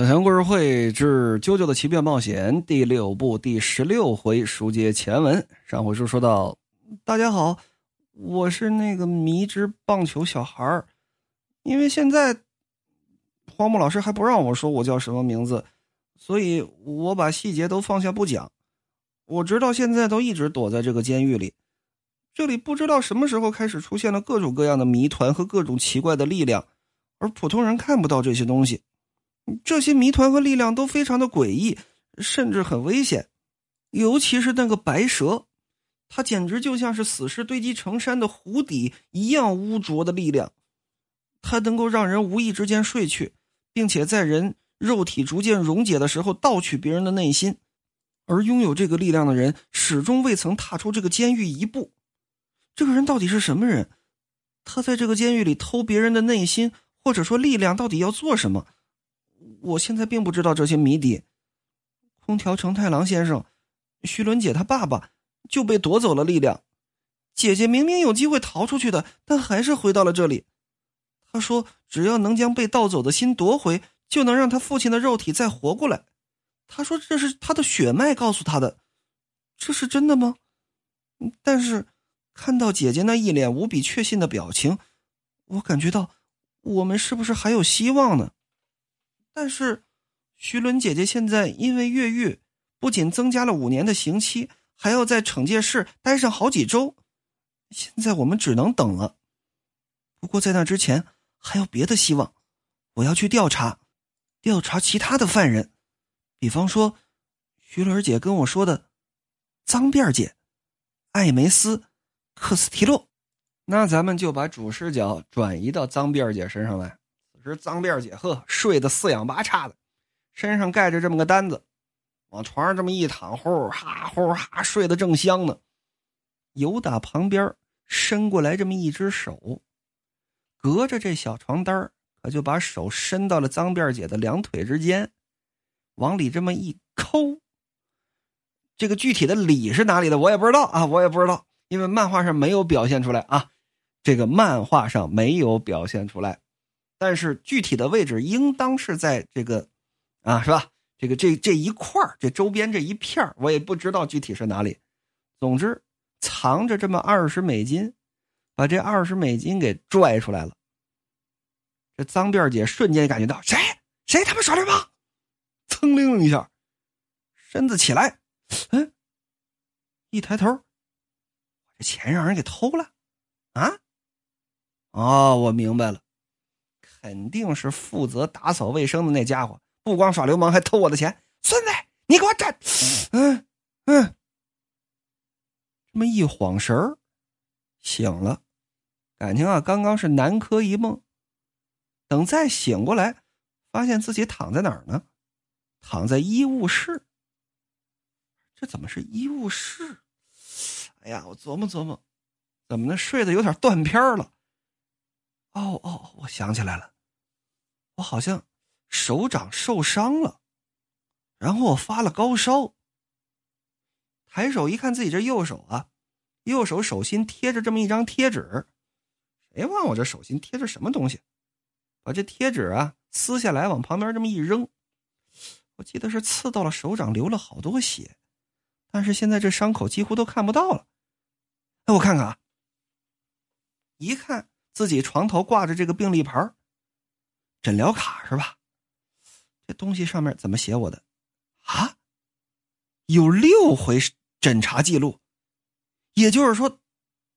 小强故事会之《啾啾的奇妙冒险》第六部第十六回书接前文。上回书说到，大家好，我是那个迷之棒球小孩儿。因为现在荒木老师还不让我说我叫什么名字，所以我把细节都放下不讲。我直到现在都一直躲在这个监狱里。这里不知道什么时候开始出现了各种各样的谜团和各种奇怪的力量，而普通人看不到这些东西。这些谜团和力量都非常的诡异，甚至很危险，尤其是那个白蛇，它简直就像是死尸堆积成山的湖底一样污浊的力量。它能够让人无意之间睡去，并且在人肉体逐渐溶解的时候盗取别人的内心。而拥有这个力量的人始终未曾踏出这个监狱一步。这个人到底是什么人？他在这个监狱里偷别人的内心，或者说力量，到底要做什么？我现在并不知道这些谜底。空调成太郎先生，徐伦姐她爸爸就被夺走了力量。姐姐明明有机会逃出去的，但还是回到了这里。他说：“只要能将被盗走的心夺回，就能让他父亲的肉体再活过来。”他说：“这是他的血脉告诉他的，这是真的吗？”但是看到姐姐那一脸无比确信的表情，我感觉到我们是不是还有希望呢？但是，徐伦姐姐现在因为越狱，不仅增加了五年的刑期，还要在惩戒室待上好几周。现在我们只能等了。不过在那之前，还有别的希望。我要去调查，调查其他的犯人，比方说，徐伦姐跟我说的脏辫姐艾梅斯克斯提洛。那咱们就把主视角转移到脏辫姐身上来。这脏辫姐呵，睡得四仰八叉的，身上盖着这么个单子，往床上这么一躺，呼哈呼哈睡得正香呢。有打旁边伸过来这么一只手，隔着这小床单可就把手伸到了脏辫姐的两腿之间，往里这么一抠。这个具体的里是哪里的，我也不知道啊，我也不知道，因为漫画上没有表现出来啊，这个漫画上没有表现出来。但是具体的位置应当是在这个，啊，是吧？这个这这一块这周边这一片我也不知道具体是哪里。总之，藏着这么二十美金，把这二十美金给拽出来了。这脏辫姐瞬间感觉到谁谁他妈耍流氓，噌灵一下，身子起来，嗯，一抬头，这钱让人给偷了，啊？哦，我明白了。肯定是负责打扫卫生的那家伙，不光耍流氓，还偷我的钱！孙子，你给我站！嗯嗯，这么一晃神儿，醒了，感情啊，刚刚是南柯一梦。等再醒过来，发现自己躺在哪儿呢？躺在医务室。这怎么是医务室？哎呀，我琢磨琢磨，怎么呢？睡得有点断片了。哦哦，我想起来了，我好像手掌受伤了，然后我发了高烧。抬手一看，自己这右手啊，右手手心贴着这么一张贴纸，谁忘我这手心贴着什么东西？把这贴纸啊撕下来，往旁边这么一扔，我记得是刺到了手掌，流了好多血，但是现在这伤口几乎都看不到了。哎，我看看啊，一看。自己床头挂着这个病历牌诊疗卡是吧？这东西上面怎么写我的？啊，有六回诊查记录，也就是说，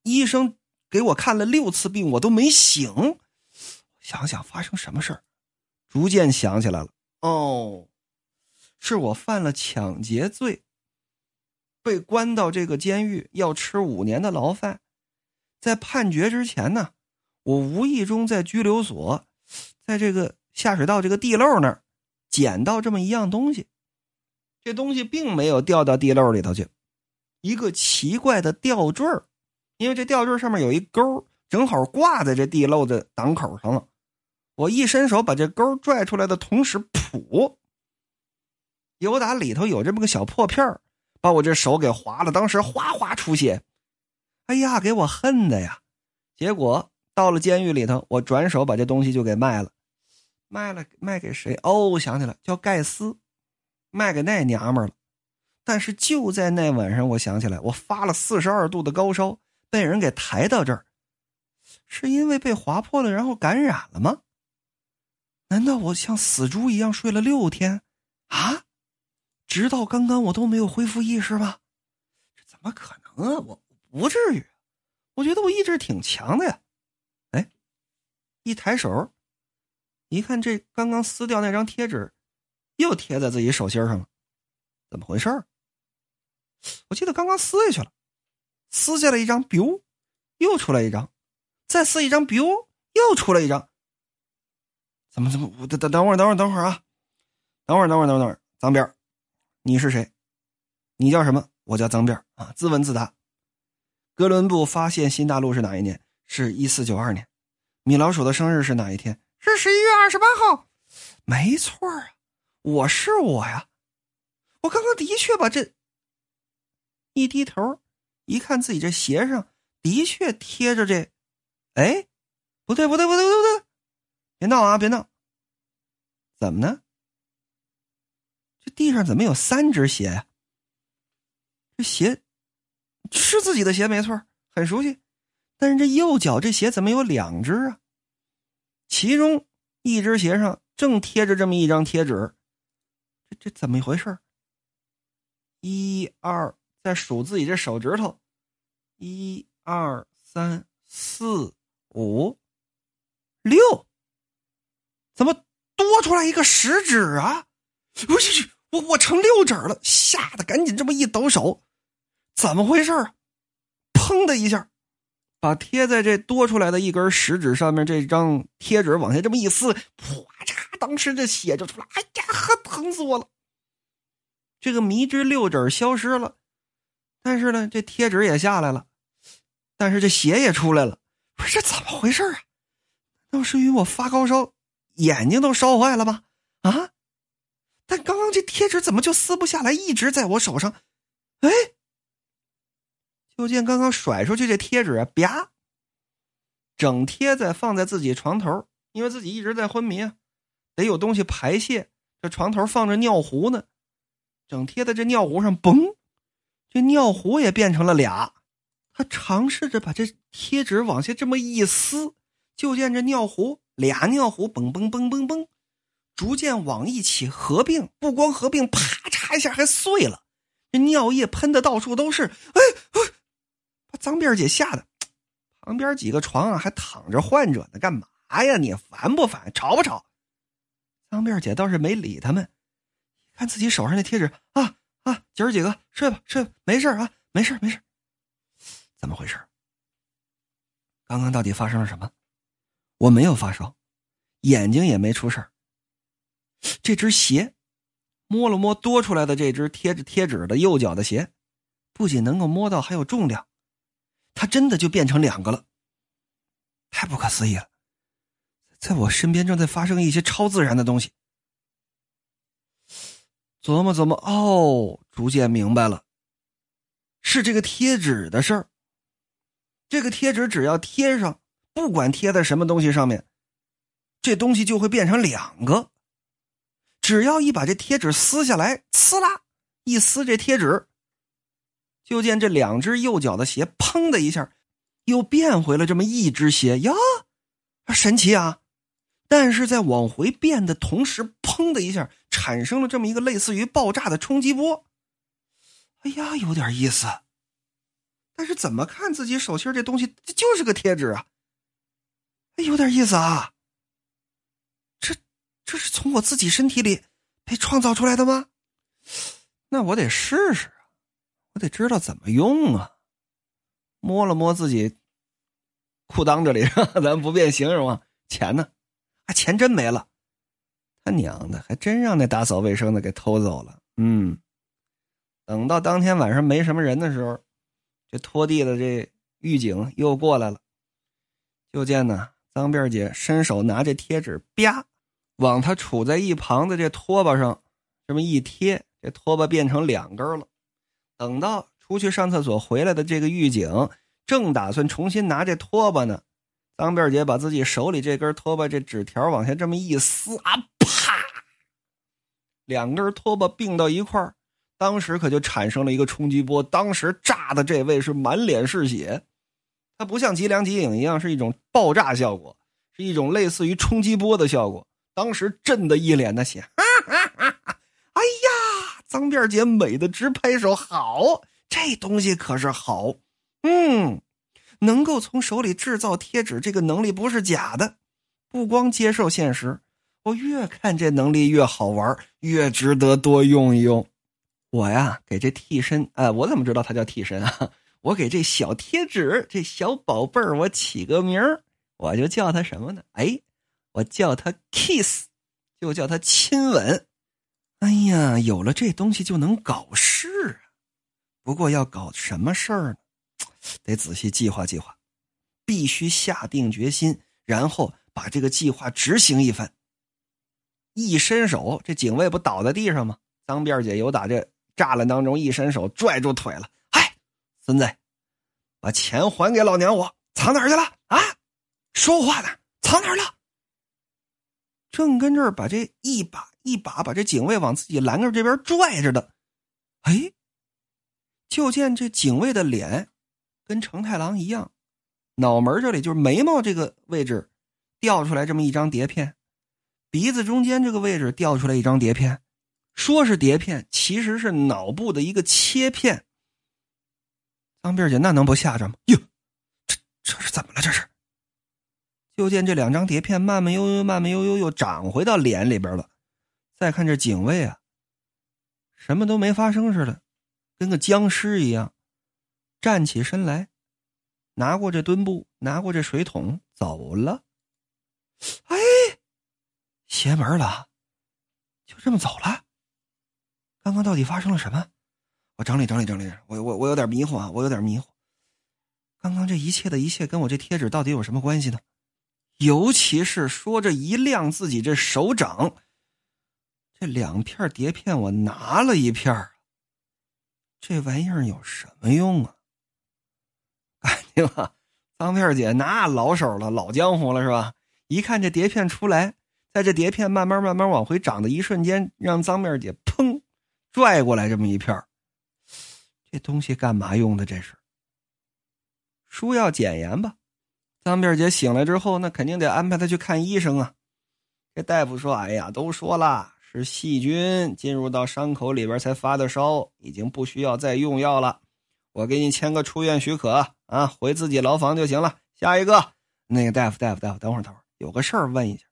医生给我看了六次病，我都没醒。想想发生什么事儿，逐渐想起来了。哦，是我犯了抢劫罪，被关到这个监狱，要吃五年的牢饭。在判决之前呢。我无意中在拘留所，在这个下水道这个地漏那儿，捡到这么一样东西。这东西并没有掉到地漏里头去，一个奇怪的吊坠因为这吊坠上面有一钩，正好挂在这地漏的档口上了。我一伸手把这钩拽出来的同时，噗！有打里头有这么个小破片把我这手给划了，当时哗哗出血。哎呀，给我恨的呀！结果。到了监狱里头，我转手把这东西就给卖了，卖了卖给谁？哦，我想起来叫盖斯，卖给那娘们了。但是就在那晚上，我想起来，我发了四十二度的高烧，被人给抬到这儿，是因为被划破了，然后感染了吗？难道我像死猪一样睡了六天啊？直到刚刚我都没有恢复意识吗？这怎么可能啊？我不至于，我觉得我意志挺强的呀。哎，一抬手，一看这刚刚撕掉那张贴纸，又贴在自己手心上了，怎么回事我记得刚刚撕下去了，撕下来一张，biu，又出来一张，再撕一张，biu，又出来一张。怎么怎么？我等等等会儿，等会儿，等会儿啊！等会儿，等会儿，等会儿，脏辫你是谁？你叫什么？我叫脏辫啊！自问自答。哥伦布发现新大陆是哪一年？是一四九二年。米老鼠的生日是哪一天？是十一月二十八号。没错啊，我是我呀！我刚刚的确把这。一低头，一看自己这鞋上的确贴着这，哎，不对不对不对不对不对，别闹啊别闹！怎么呢？这地上怎么有三只鞋呀？这鞋是自己的鞋没错，很熟悉，但是这右脚这鞋怎么有两只啊？其中一只鞋上正贴着这么一张贴纸，这这怎么一回事？一二。在数自己这手指头，一二三四五六，怎么多出来一个食指啊？我去，我我成六指了，吓得赶紧这么一抖手，怎么回事啊？砰的一下，把贴在这多出来的一根食指上面这张贴纸往下这么一撕，啪嚓，当时这血就出来，哎呀，呵，疼死我了！这个迷之六指消失了。但是呢，这贴纸也下来了，但是这血也出来了，不是这怎么回事啊？那是因为我发高烧，眼睛都烧坏了吗？啊！但刚刚这贴纸怎么就撕不下来，一直在我手上？哎！就见刚刚甩出去这贴纸啊，啪，整贴在放在自己床头，因为自己一直在昏迷啊，得有东西排泄。这床头放着尿壶呢，整贴在这尿壶上，嘣！这尿壶也变成了俩，他尝试着把这贴纸往下这么一撕，就见这尿壶俩尿壶嘣嘣嘣嘣嘣，逐渐往一起合并，不光合并，啪嚓一下还碎了，这尿液喷的到处都是，哎哎，脏辫姐吓得，旁边几个床啊还躺着患者呢，干嘛呀？你烦不烦？吵不吵？脏辫姐倒是没理他们，看自己手上那贴纸啊。啊，姐儿几个睡吧，睡吧，没事啊，没事没事。怎么回事？刚刚到底发生了什么？我没有发烧，眼睛也没出事这只鞋，摸了摸多出来的这只贴着贴纸的右脚的鞋，不仅能够摸到，还有重量，它真的就变成两个了，太不可思议了！在我身边正在发生一些超自然的东西。琢磨琢磨，哦，逐渐明白了，是这个贴纸的事儿。这个贴纸只要贴上，不管贴在什么东西上面，这东西就会变成两个。只要一把这贴纸撕下来，呲啦一撕这贴纸，就见这两只右脚的鞋，砰的一下，又变回了这么一只鞋呀，神奇啊！但是在往回变的同时，砰的一下，产生了这么一个类似于爆炸的冲击波。哎呀，有点意思。但是怎么看自己手心这东西，这就是个贴纸啊！哎，有点意思啊。这这是从我自己身体里被创造出来的吗？那我得试试，我得知道怎么用啊。摸了摸自己裤裆这里，咱不便形容啊？钱呢？啊钱真没了，他娘的，还真让那打扫卫生的给偷走了。嗯，等到当天晚上没什么人的时候，这拖地的这狱警又过来了。就见呢，脏辫姐伸手拿这贴纸，啪，往他杵在一旁的这拖把上这么一贴，这拖把变成两根了。等到出去上厕所回来的这个狱警正打算重新拿这拖把呢。脏辫姐把自己手里这根拖把这纸条往下这么一撕啊，啪！两根拖把并到一块儿，当时可就产生了一个冲击波，当时炸的这位是满脸是血。它不像吉良吉影一样是一种爆炸效果，是一种类似于冲击波的效果。当时震得一脸的血，脏辫姐美的直拍手，好，这东西可是好，嗯。能够从手里制造贴纸，这个能力不是假的。不光接受现实，我越看这能力越好玩，越值得多用一用。我呀，给这替身，哎，我怎么知道他叫替身啊？我给这小贴纸，这小宝贝儿，我起个名儿，我就叫他什么呢？哎，我叫他 kiss，就叫他亲吻。哎呀，有了这东西就能搞事啊！不过要搞什么事儿呢？得仔细计划计划，必须下定决心，然后把这个计划执行一番。一伸手，这警卫不倒在地上吗？脏辫姐由打这栅栏当中一伸手拽住腿了。嗨，孙子，把钱还给老娘！我藏哪儿去了？啊，说话呢，藏哪儿了？正跟这儿把这一把一把把这警卫往自己栏杆这边拽着的，哎，就见这警卫的脸。跟成太郎一样，脑门这里就是眉毛这个位置，掉出来这么一张碟片，鼻子中间这个位置掉出来一张碟片，说是碟片，其实是脑部的一个切片。脏辫姐那能不吓着吗？哟，这这是怎么了？这是？就见这两张碟片慢慢悠悠、慢慢悠悠又长回到脸里边了。再看这警卫啊，什么都没发生似的，跟个僵尸一样。站起身来，拿过这墩布，拿过这水桶，走了。哎，邪门了，就这么走了。刚刚到底发生了什么？我整理整理整理，我我我有点迷糊啊，我有点迷糊。刚刚这一切的一切，跟我这贴纸到底有什么关系呢？尤其是说着一亮自己这手掌，这两片碟片，我拿了一片这玩意儿有什么用啊？对吧？脏片姐那老手了，老江湖了，是吧？一看这碟片出来，在这碟片慢慢慢慢往回长的一瞬间，让脏面姐砰拽过来这么一片这东西干嘛用的？这是输药减盐吧？脏辫姐醒来之后，那肯定得安排她去看医生啊。这大夫说：“哎呀，都说了，是细菌进入到伤口里边才发的烧，已经不需要再用药了。我给你签个出院许可。”啊，回自己牢房就行了。下一个，那个大夫，大夫，大夫，等会儿，等会儿，有个事儿问一下，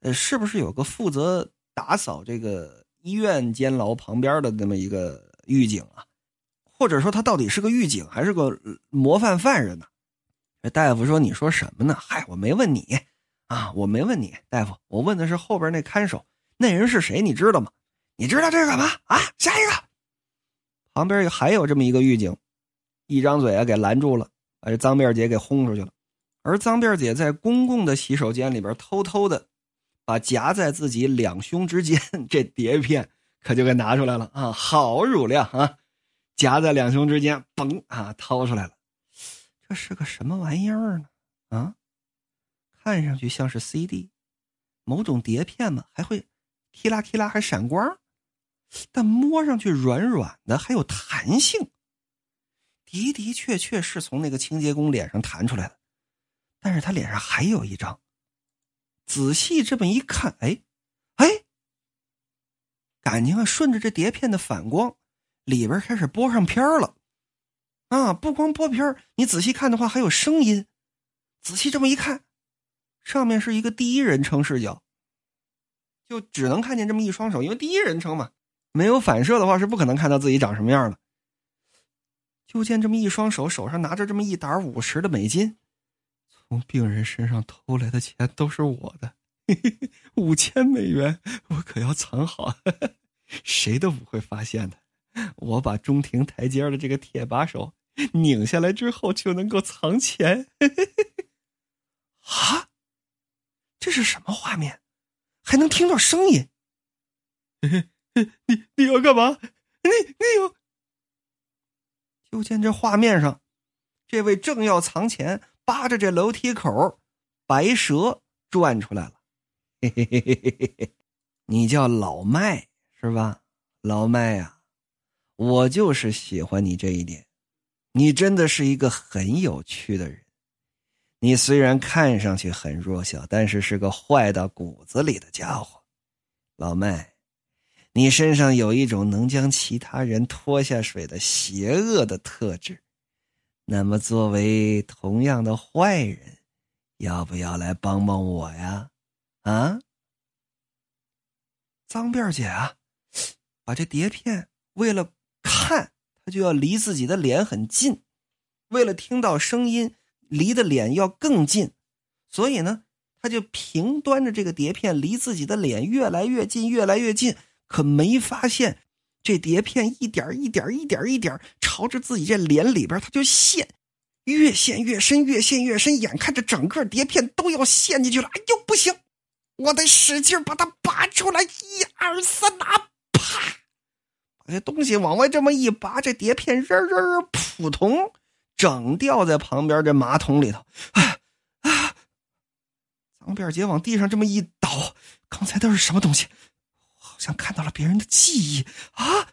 呃，是不是有个负责打扫这个医院监牢旁边的那么一个狱警啊？或者说他到底是个狱警还是个模范犯人呢？这大夫说：“你说什么呢？嗨，我没问你啊，我没问你，大夫，我问的是后边那看守，那人是谁？你知道吗？你知道这是干嘛啊？下一个，旁边还有这么一个狱警，一张嘴啊给拦住了。”把这脏辫姐给轰出去了，而脏辫姐在公共的洗手间里边偷偷的把夹在自己两胸之间这碟片可就给拿出来了啊，好乳量啊，夹在两胸之间，嘣啊掏出来了，这是个什么玩意儿呢？啊，看上去像是 CD，某种碟片吗，还会踢啦踢啦还闪光，但摸上去软软的，还有弹性。的的确确是从那个清洁工脸上弹出来的，但是他脸上还有一张。仔细这么一看，哎，哎，感情啊，顺着这碟片的反光，里边开始播上片了。啊，不光播片你仔细看的话还有声音。仔细这么一看，上面是一个第一人称视角，就只能看见这么一双手，因为第一人称嘛，没有反射的话是不可能看到自己长什么样的。就见这么一双手，手上拿着这么一沓五十的美金，从病人身上偷来的钱都是我的，五千美元，我可要藏好，谁都不会发现的。我把中庭台阶的这个铁把手拧下来之后，就能够藏钱。啊，这是什么画面？还能听到声音？你你要干嘛？你你要？就见这画面上，这位正要藏钱，扒着这楼梯口，白蛇转出来了。嘿嘿嘿嘿嘿嘿，你叫老麦是吧？老麦呀，我就是喜欢你这一点，你真的是一个很有趣的人。你虽然看上去很弱小，但是是个坏到骨子里的家伙。老麦，你身上有一种能将其他人拖下水的邪恶的特质。那么，作为同样的坏人，要不要来帮帮我呀？啊，脏辫姐啊，把这碟片为了看，他就要离自己的脸很近；为了听到声音，离的脸要更近。所以呢，他就平端着这个碟片，离自己的脸越来越近，越来越近。可没发现。这碟片一点一点一点一点朝着自己这脸里边，他就陷，越陷越深，越陷越深，眼看着整个碟片都要陷进去了。哎呦，不行，我得使劲把它拔出来！一二三，拿，啪！把这东西往外这么一拔，这碟片人人扑通，整掉在旁边这马桶里头。啊啊！脏辫姐往地上这么一倒，刚才都是什么东西？好像看到了别人的记忆啊！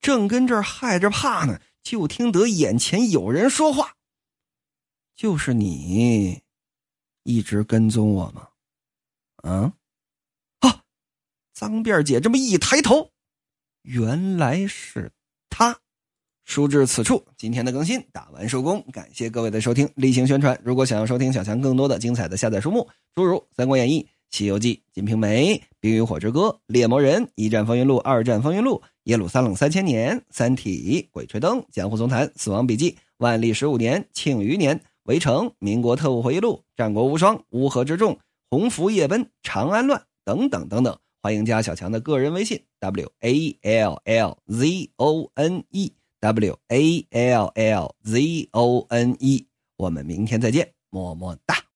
正跟这儿害着怕呢，就听得眼前有人说话：“就是你，一直跟踪我吗？”啊！啊！脏辫姐这么一抬头，原来是他。书至此处，今天的更新打完收工，感谢各位的收听，例行宣传。如果想要收听小强更多的精彩的下载书目，诸如《三国演义》。《西游记》《金瓶梅》《冰与火之歌》《猎魔人》《一战风云录》《二战风云录》《耶路撒冷三千年》《三体》《鬼吹灯》《江湖丛谈》《死亡笔记》《万历十五年》《庆余年》《围城》《民国特务回忆录》《战国无双》《乌合之众》《鸿福夜奔》《长安乱》等等等等。欢迎加小强的个人微信：w a l l z o n e w a l l z o n e。我们明天再见，么么哒。